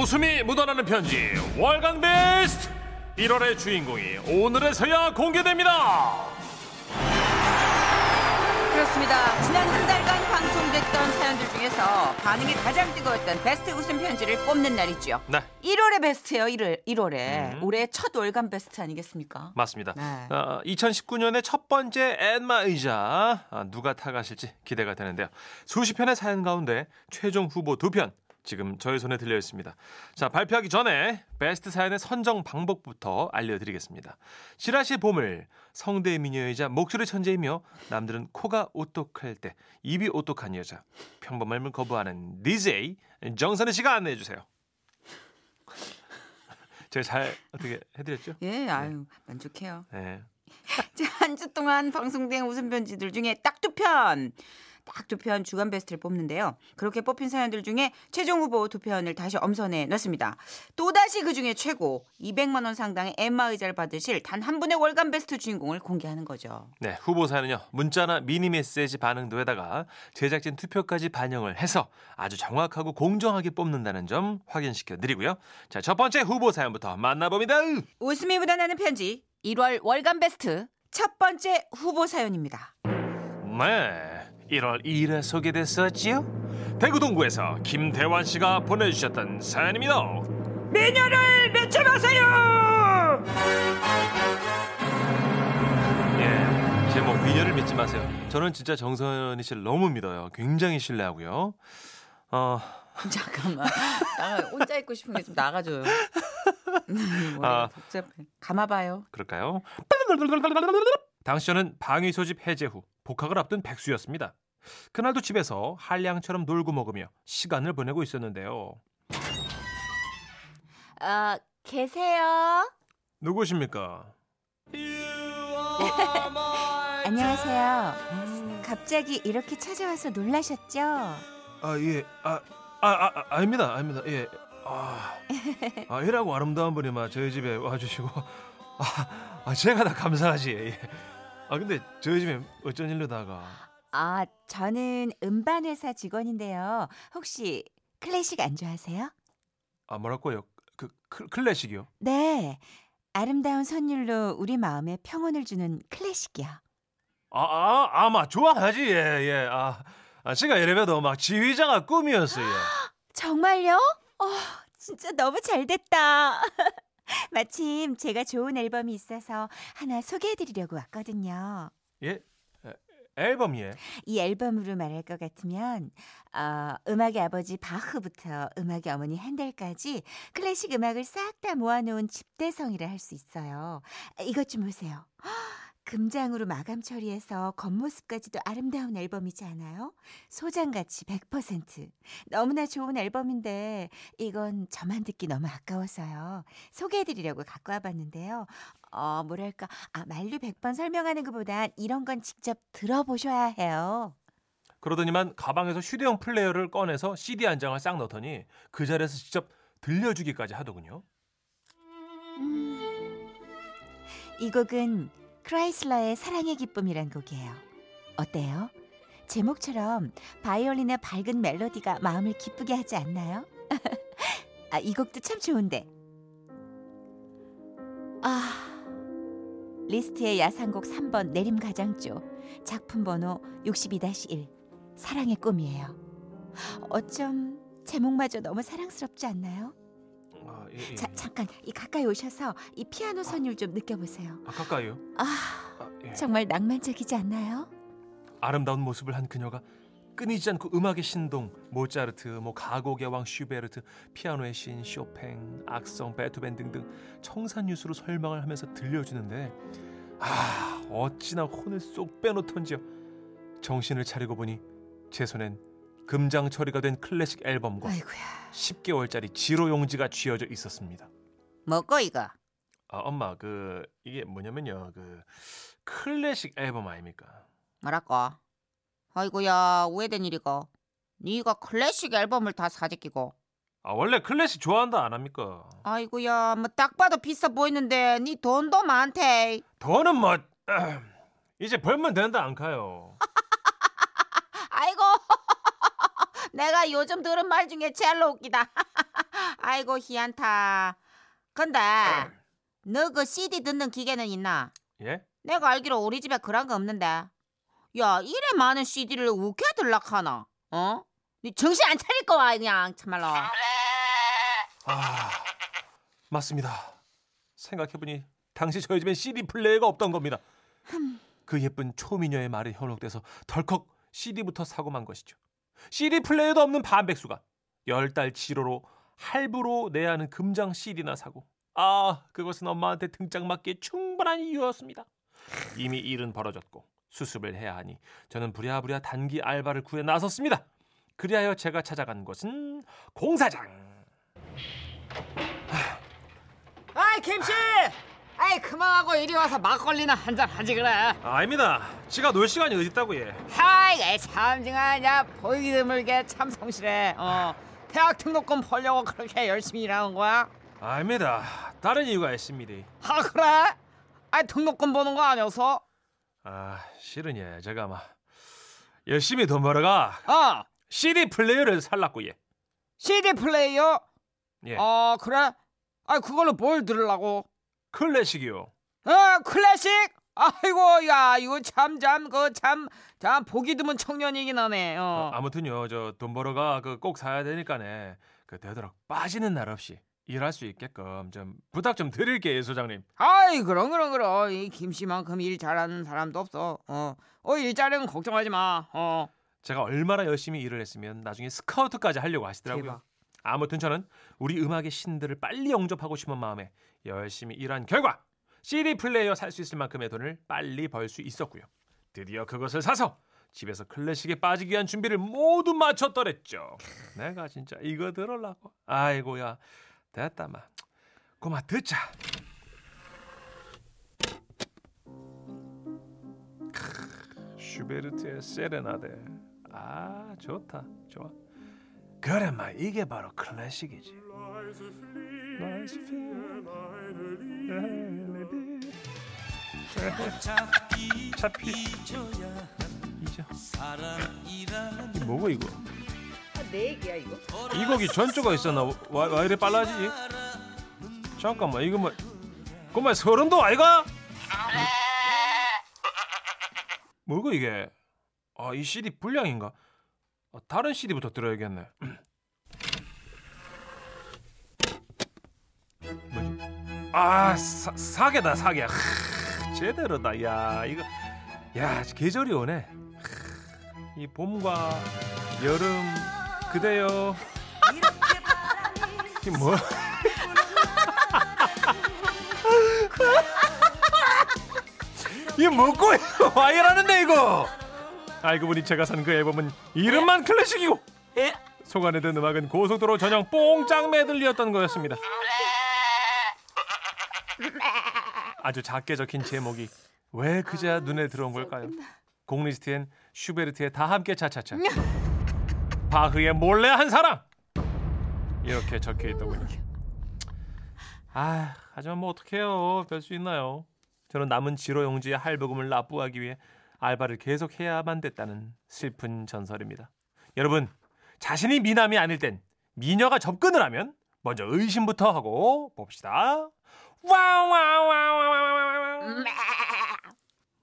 웃음이 묻어나는 편지 월간 베스트 1월의 주인공이 오늘에서야 공개됩니다. 그렇습니다. 지난 한 달간 방송됐던 사연들 중에서 반응이 가장 뜨거웠던 베스트 웃음 편지를 뽑는 날이죠. 네, 1월의 베스트예요. 1월 1월에 음. 올해 첫 월간 베스트 아니겠습니까? 맞습니다. 네. 어, 2019년의 첫 번째 엔마 의자 아, 누가 타가실지 기대가 되는데요. 수십 편의 사연 가운데 최종 후보 두 편 지금 저희 손에 들려 있습니다. 자 발표하기 전에 베스트 사연의 선정 방법부터 알려드리겠습니다. 시라시 보물 성대 미녀이자 목소리 천재이며 남들은 코가 오똑할 때 입이 오똑한 여자 평범함을 거부하는 DJ 정선희 씨가 안내해 주세요. 제가 잘 어떻게 해드렸죠? 예, 아유 만족해요. 네. 한주 동안 방송된 웃음 편지들 중에 딱 두 편. 딱 두 편 주간 베스트를 뽑는데요. 그렇게 뽑힌 사연들 중에 최종 후보 두 편을 다시 엄선해 놨습니다. 또다시 그 중에 최고 200만 원 상당의 엠마 의자를 받으실 단 한 분의 월간 베스트 주인공을 공개하는 거죠. 네, 후보 사연은요. 문자나 미니 메시지 반응도에다가 제작진 투표까지 반영을 해서 아주 정확하고 공정하게 뽑는다는 점 확인시켜 드리고요. 자, 첫 번째 후보 사연부터 만나봅니다. 웃음이 묻어나는 편지 1월 월간 베스트 첫 번째 후보 사연입니다. 네. 1월 2일에 소개됐었지요? 대구 동구에서 김대환 씨가 보내주셨던 사연입니다. 미녀를 믿지 마세요! 예, 제목 미녀를 믿지 마세요. 저는 진짜 정선희 씨를 너무 믿어요. 굉장히 신뢰하고요. 어, 잠깐만. 나 혼자 있고 싶은 게 좀 나가줘요. 머리가 아. 복잡해. 감아봐요. 그럴까요? 당시 저는 방위 소집 해제 후 복학을 앞둔 백수였습니다. 그날도 집에서 한량처럼 놀고 먹으며 시간을 보내고 있었는데요. 어, 계세요? 누구십니까? 안녕하세요. 갑자기 이렇게 찾아와서 놀라셨죠? 아 예, 아, 아, 아, 아 아닙니다, 아닙니다. 예, 아, 아 이라고 아름다운 분이 막 저희 집에 와주시고, 아, 아 제가 다 감사하지. 예. 아 근데 저희 집에 어쩐 일로다가 아, 저는 음반 회사 직원인데요. 혹시 클래식 안 좋아하세요? 아 뭐랄까요? 그 클- 클래식이요? 네. 아름다운 선율로 우리 마음에 평온을 주는 클래식이요. 아, 아, 아마 좋아하지, 예, 예. 아, 아 제가 이래봬도 막 지휘자가 꿈이었어요. 예. 정말요? 어, 진짜 너무 잘 됐다. 마침 제가 좋은 앨범이 있어서 하나 소개해드리려고 왔거든요. 예? 에, 앨범이에? 이 앨범으로 말할 것 같으면 어, 음악의 아버지 바흐부터 음악의 어머니 핸델까지 클래식 음악을 싹 다 모아놓은 집대성이라 할 수 있어요. 이것 좀 보세요. 헉, 금장으로 마감 처리해서 겉모습까지도 아름다운 앨범이지 않아요? 소장가치 100%. 너무나 좋은 앨범인데 이건 저만 듣기 너무 아까워서요. 소개해드리려고 갖고 와봤는데요. 어, 뭐랄까, 아, 만류 100번 설명하는 것보단 이런 건 직접 들어보셔야 해요. 그러더니만 가방에서 휴대용 플레이어를 꺼내서 CD 한 장을 싹 넣더니 그 자리에서 직접 들려주기까지 하더군요. 이 곡은 크라이슬러의 사랑의 기쁨이란 곡이에요. 어때요? 제목처럼 바이올린의 밝은 멜로디가 마음을 기쁘게 하지 않나요? 아, 이 곡도 참 좋은데. 아, 리스트의 야상곡 3번 내림 가장조 작품 번호 62-1 사랑의 꿈이에요. 어쩜 제목마저 너무 사랑스럽지 않나요? 아, 예, 예. 자, 잠깐 이 가까이 오셔서 이 피아노 선율 좀 느껴보세요. 아, 가까이요? 아, 아, 예. 정말 낭만적이지 않나요? 아름다운 모습을 한 그녀가 끊이지 않고 음악의 신동, 모차르트, 뭐 가곡의 왕 슈베르트, 피아노의 신 쇼팽, 악성, 베토벤 등등 청산유수로 설명을 하면서 들려주는데 아 어찌나 혼을 쏙 빼놓던지요. 정신을 차리고 보니 제 손엔 금장 처리가 된 클래식 앨범과 아이고야. 10개월짜리 지로 용지가 쥐어져 있었습니다. 뭐고 이거? 아 엄마 그 이게 뭐냐면요 그 클래식 앨범 아닙니까? 뭐라고? 아이고야 우회된 일이고. 네가 클래식 앨범을 다 사재끼고. 아 원래 클래식 좋아한다 안 합니까? 아이고야 뭐 딱 봐도 비싸 보이는데 네 돈도 많대. 더는 뭐 이제 벌면 된다 안 가요. 아이고 내가 요즘 들은 말 중에 제일 웃기다. 아이고 희한타. 근데 너 그 CD 듣는 기계는 있나? 예? 내가 알기로 우리 집에 그런 거 없는데. 야, 이래 많은 CD를 우게 들락하나? 어? 니 정신 안 차릴 거야 그냥 참말로. 아, 맞습니다. 생각해보니 당시 저희 집엔 CD 플레이어가 없던 겁니다. 그 예쁜 초미녀의 말에 현혹돼서 덜컥 CD부터 사고 만 것이죠. CD 플레이어도 없는 반백수가 열달 치료로 할부로 내야 하는 금장 CD나 사고 아 그것은 엄마한테 등짝 맞기에 충분한 이유였습니다. 이미 일은 벌어졌고 수습을 해야 하니 저는 부랴부랴 단기 알바를 구해 나섰습니다. 그리하여 제가 찾아간 곳은 공사장. 아이 김씨 아이 그만하고 이리 와서 막걸리나 한 잔 하지 그래 아닙니다. 지가 놀 시간이 어디 있다고 예. 하이 참 정하냐 보이기 드물게 참 성실해 어 대학 등록금 벌려고 그렇게 열심히 일하는 거야 아닙니다. 다른 이유가 있습니다. 아 그래 아이 등록금 버는 거 아니어서 아 실은 예 제가 막 열심히 돈 벌어가 어 CD 플레이어를 살라꼬예. CD 플레이어 예. 어 그래 아이 그걸로 뭘 들으려고 클래식이요. 어 클래식 아이고 야 이거 참 참 그 참 참 보기 드문 청년이긴 하네 어, 어 아무튼요 저 돈 벌어가 그 꼭 사야 되니까네 그 되도록 빠지는 날 없이 일할 수 있게끔 좀 부탁 좀 드릴게요 소장님. 아이 그럼 그럼 그럼 이 김씨만큼 일 잘하는 사람도 없어 어, 어 일자리는 걱정하지 마 어 제가 얼마나 열심히 일을 했으면 나중에 스카우트까지 하려고 하시더라고요. 대박. 아무튼 저는 우리 음악의 신들을 빨리 영접하고 싶은 마음에 열심히 일한 결과 CD 플레이어 살 수 있을 만큼의 돈을 빨리 벌 수 있었고요. 드디어 그것을 사서 집에서 클래식에 빠지기 위한 준비를 모두 마쳤더랬죠. 내가 진짜 이거 들으려고. 아이고야 됐다 마. 고마 듣자. 크, 슈베르트의 세레나데. 아 좋다 좋아. 그래 마. 이게 바로 클래식이지. 차피 잊어 이 뭐고 이거? 내 얘기야 이거? 이 곡이 전조가 있었나 와, 와 이래 빨라지지? 잠깐만 이거 뭐 그만 서른도 아이가? 뭐고 이게? 아이 CD 불량인가 아, 다른 CD부터 들어야겠네. 뭐지? 아 사, 사계다 사계. 하, 제대로다. 야 이거 야 계절이 오네. 하, 이 봄과 여름 그대여. 이 뭐? 이거 뭐고 이거 와 이러는데 이거 알고 보니 제가 산 그 앨범은 이름만 클래식이고 속 안에 든 음악은 고속도로 전용 뽕짝 메들리였던 거였습니다. 아주 작게 적힌 제목이 왜 그제야 눈에 들어온 걸까요? 공리스트엔 슈베르트의 다 함께 차차차 바흐의 몰래 한 사랑 이렇게 적혀 있더군요. 아 하지만 뭐 어떡해요? 별 수 있나요? 저는 남은 지로 용지의 할부금을 납부하기 위해 알바를 계속 해야만 됐다는 슬픈 전설입니다. 여러분 자신이 미남이 아닐 땐 미녀가 접근을 하면 먼저 의심부터 하고 봅시다. 와와와와와와.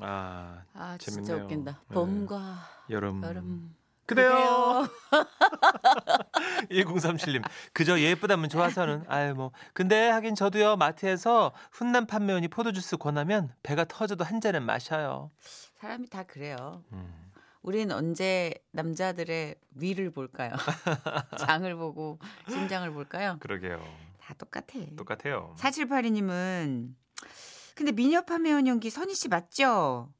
아아 진짜 재밌네요. 웃긴다. 네. 봄과 여름. 여름. 그래요. 1037님 그저 예쁘다면 좋아서는 아유 뭐 근데 하긴 저도요 마트에서 훈남 판매원이 포도주스 권하면 배가 터져도 한 잔은 마셔요. 사람이 다 그래요. 음. 우린 언제 남자들의 위를 볼까요? 장을 보고 심장을 볼까요? 그러게요. 다 똑같아. 똑같아요. 4782님은 근데 미녀 파매원 연기 선희 씨 맞죠?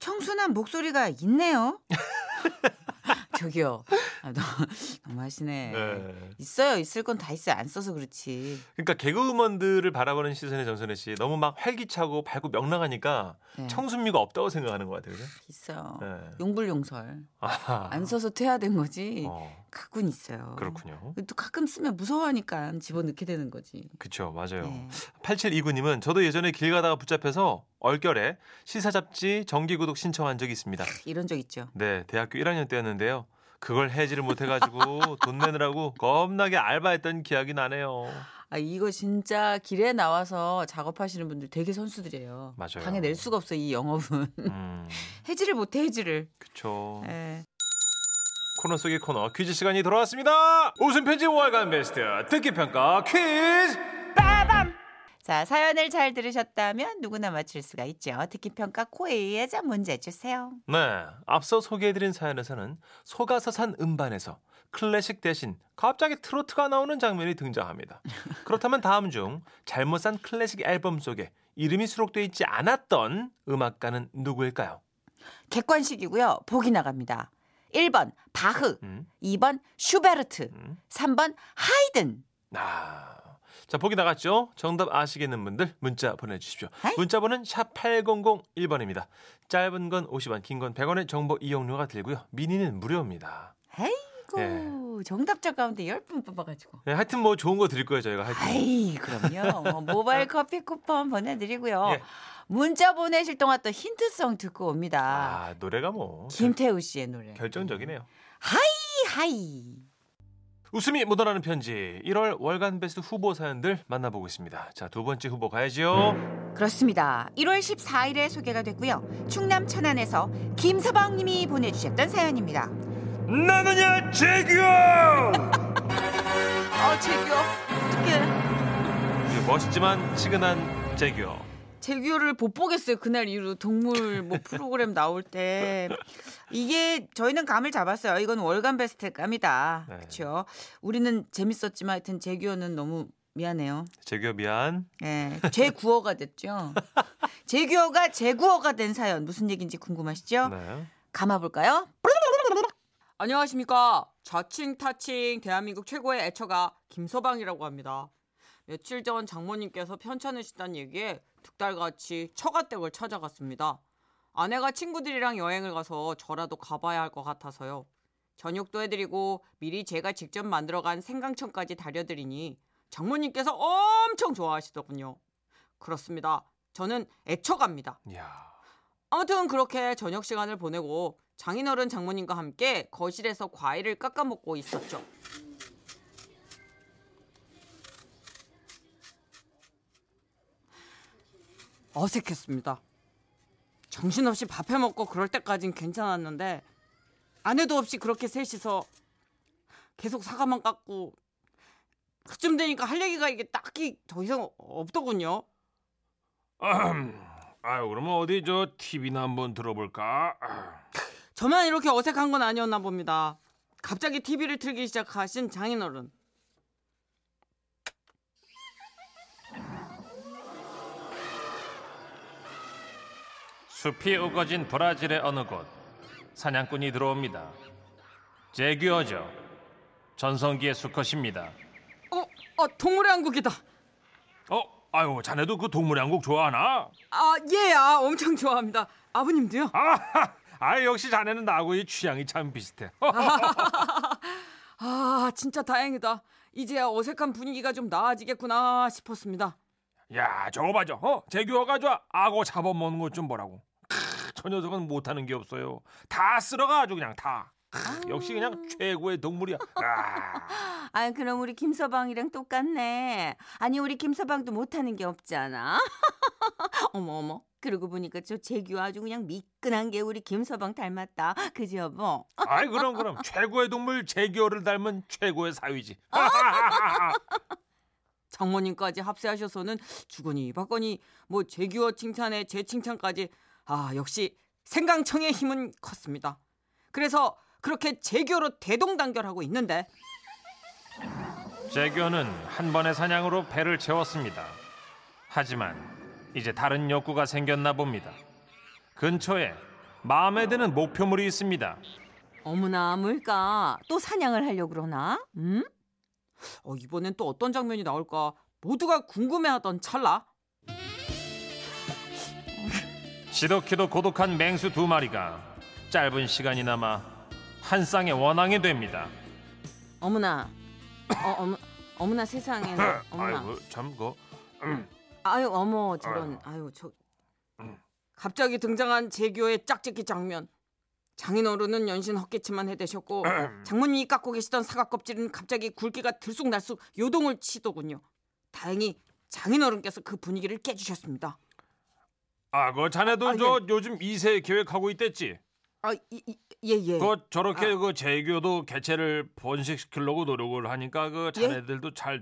청순한 목소리가 있네요. 저기요. 아, 너, 너무 하시네. 네. 있어요. 있을 건 다 있어요. 안 써서 그렇지. 그러니까 개그우먼들을 바라보는 시선의 전선혜 씨 너무 막 활기차고 밝고 명랑하니까 네. 청순미가 없다고 생각하는 것 같아요. 그죠? 있어요. 네. 용불용설. 아하. 안 써서 퇴화된 거지. 어, 가끔 있어요. 그렇군요. 또 가끔 쓰면 무서워하니까 집어넣게 되는 거지. 그쵸 맞아요. 네. 8729님은 저도 예전에 길 가다가 붙잡혀서 얼결에 시사 잡지 정기 구독 신청한 적이 있습니다. 이런 적 있죠. 네, 대학교 1학년 때였는데요. 그걸 해지를 못해가지고 돈 내느라고 겁나게 알바했던 기억이 나네요. 아 이거 진짜 길에 나와서 작업하시는 분들 되게 선수들이에요. 맞아요. 당해낼 수가 없어 이 영업은. 음, 해지를 못해 해지를. 그쵸. 예. 코너 속의 코너 퀴즈 시간이 돌아왔습니다. 웃음 편지 월간 베스트 듣기 평가 퀴즈. 자, 사연을 잘 들으셨다면 누구나 맞출 수가 있죠. 듣기 평가 코에이에자 문제 주세요. 네, 앞서 소개해드린 사연에서는 속아서 산 음반에서 클래식 대신 갑자기 트로트가 나오는 장면이 등장합니다. 그렇다면 다음 중 잘못 산 클래식 앨범 속에 이름이 수록되어 있지 않았던 음악가는 누구일까요? 객관식이고요. 보기 나갑니다. 1번 바흐, 음, 2번 슈베르트, 음. 3번 하이든. 아, 자 보기 나갔죠? 정답 아시겠는 분들 문자 보내주십시오. 하이. 문자번은 샵 8001번입니다. 짧은 건 50원, 긴 건 100원의 정보 이용료가 들고요. 미니는 무료입니다. 아이고, 예. 정답자 가운데 10분 뽑아가지고. 네, 하여튼 뭐 좋은 거 드릴 거예요 저희가 하여튼. 아이, 그럼요. 모바일 커피 쿠폰 보내드리고요. 예. 문자 보내실 동안 또 힌트송 듣고 옵니다. 아 노래가 뭐 김태우 씨의 노래. 결정적이네요. 하이. 웃음이 묻어나는 편지 1월 월간 베스트 후보 사연들 만나보고 있습니다. 자 두 번째 후보 가야죠. 그렇습니다. 1월 14일에 소개가 됐고요. 충남 천안에서 김서방 님이 보내주셨던 사연입니다. 나느냐 재규. 어, 재규. 어떡해. 멋있지만 치근한 재규. 재규를 못 보겠어요. 그날 이후로 동물 뭐 프로그램 나올 때 이게 저희는 감을 잡았어요. 이건 월간 베스트 감이다. 네. 그렇죠. 우리는 재밌었지만 하여튼 재규어는 너무 미안해요. 재규 미안. 예. 제구어가 됐죠. 제규어가 제구어가 된 사연 무슨 얘기인지 궁금하시죠? 네. 감아볼까요? 안녕하십니까. 자칭 타칭 대한민국 최고의 애처가 김서방이라고 합니다. 며칠 전 장모님께서 편찮으시다는 얘기에 득달같이 처가댁을 찾아갔습니다. 아내가 친구들이랑 여행을 가서 저라도 가봐야 할 것 같아서요. 저녁도 해드리고 미리 제가 직접 만들어간 생강청까지 다려드리니 장모님께서 엄청 좋아하시더군요. 그렇습니다. 저는 애처갑니다. 야. 아무튼 그렇게 저녁 시간을 보내고 장인어른 장모님과 함께 거실에서 과일을 깎아 먹고 있었죠. 어색했습니다. 정신없이 밥 해 먹고 그럴 때까진 괜찮았는데 아내도 없이 그렇게 셋이서 계속 사과만 깎고 그쯤 되니까 할 얘기가 이게 딱히 더 이상 없더군요. 아유 그러면 어디 저 TV나 한번 들어볼까? 저만 이렇게 어색한 건 아니었나 봅니다. 갑자기 TV를 틀기 시작하신 장인어른. 숲이 우거진 브라질의 어느 곳 사냥꾼이 들어옵니다. 재규어죠. 전성기의 수컷입니다. 어, 어 동물의 왕국이다. 어, 아유 자네도 그 동물의 왕국 좋아하나? 아, 예, 아, 엄청 좋아합니다. 아버님도요? 아, 아 역시 자네는 나하고의 취향이 참 비슷해. 아, 진짜 다행이다. 이제야 어색한 분위기가 좀 나아지겠구나 싶었습니다. 야, 저거 봐줘. 어, 재규어가 좋아. 악어 잡아먹는 것 좀 보라고. 크, 저 녀석은 못하는 게 없어요. 다 쓸어가 아주 그냥 다. 크, 역시 그냥 최고의 동물이야. 아, 아, 그럼 우리 김서방이랑 똑같네. 아니, 우리 김서방도 못하는 게 없잖아. 어머, 어머. 그러고 보니까 저 재규 아주 그냥 미끈한 게 우리 김서방 닮았다. 그지, 여보? 아이 그럼 그럼 최고의 동물 재규어를 닮은 최고의 사위지. 장모님까지 합세하셔서는 주거니 받거니 뭐 제규어 칭찬에 제 칭찬까지 아 역시 생강청의 힘은 컸습니다. 그래서 그렇게 제규어로 대동단결하고 있는데 재규어는 한 번의 사냥으로 배를 채웠습니다. 하지만 이제 다른 욕구가 생겼나 봅니다. 근처에 마음에 드는 목표물이 있습니다. 어머나, 뭘까? 또 사냥을 하려고 그러나? 음? 어, 이번엔 또 어떤 장면이 나올까 모두가 궁금해하던 찰나 지독히도 고독한 맹수 두 마리가 짧은 시간이나마 한 쌍의 원앙이 됩니다. 어머나. 어, 어머, 어머나 세상에. 어머나. 아이고 참그 아유, 어머, 저런. 아유, 저. 갑자기 등장한 제규어의 짝짓기 장면 장인어른은 연신 헛기침만 해대셨고 장모님이 깎고 계시던 사과 껍질은 갑자기 굵기가 들쑥날쑥 요동을 치더군요. 다행히 장인어른께서 그 분위기를 깨주셨습니다. 아, 그 자네도 아, 저 요즘 2세 계획하고 있댔지? 아, 이, 이, 예, 예. 그 저렇게 아. 그 재교도 개체를 번식시키려고 노력을 하니까 그 예? 자네들도 잘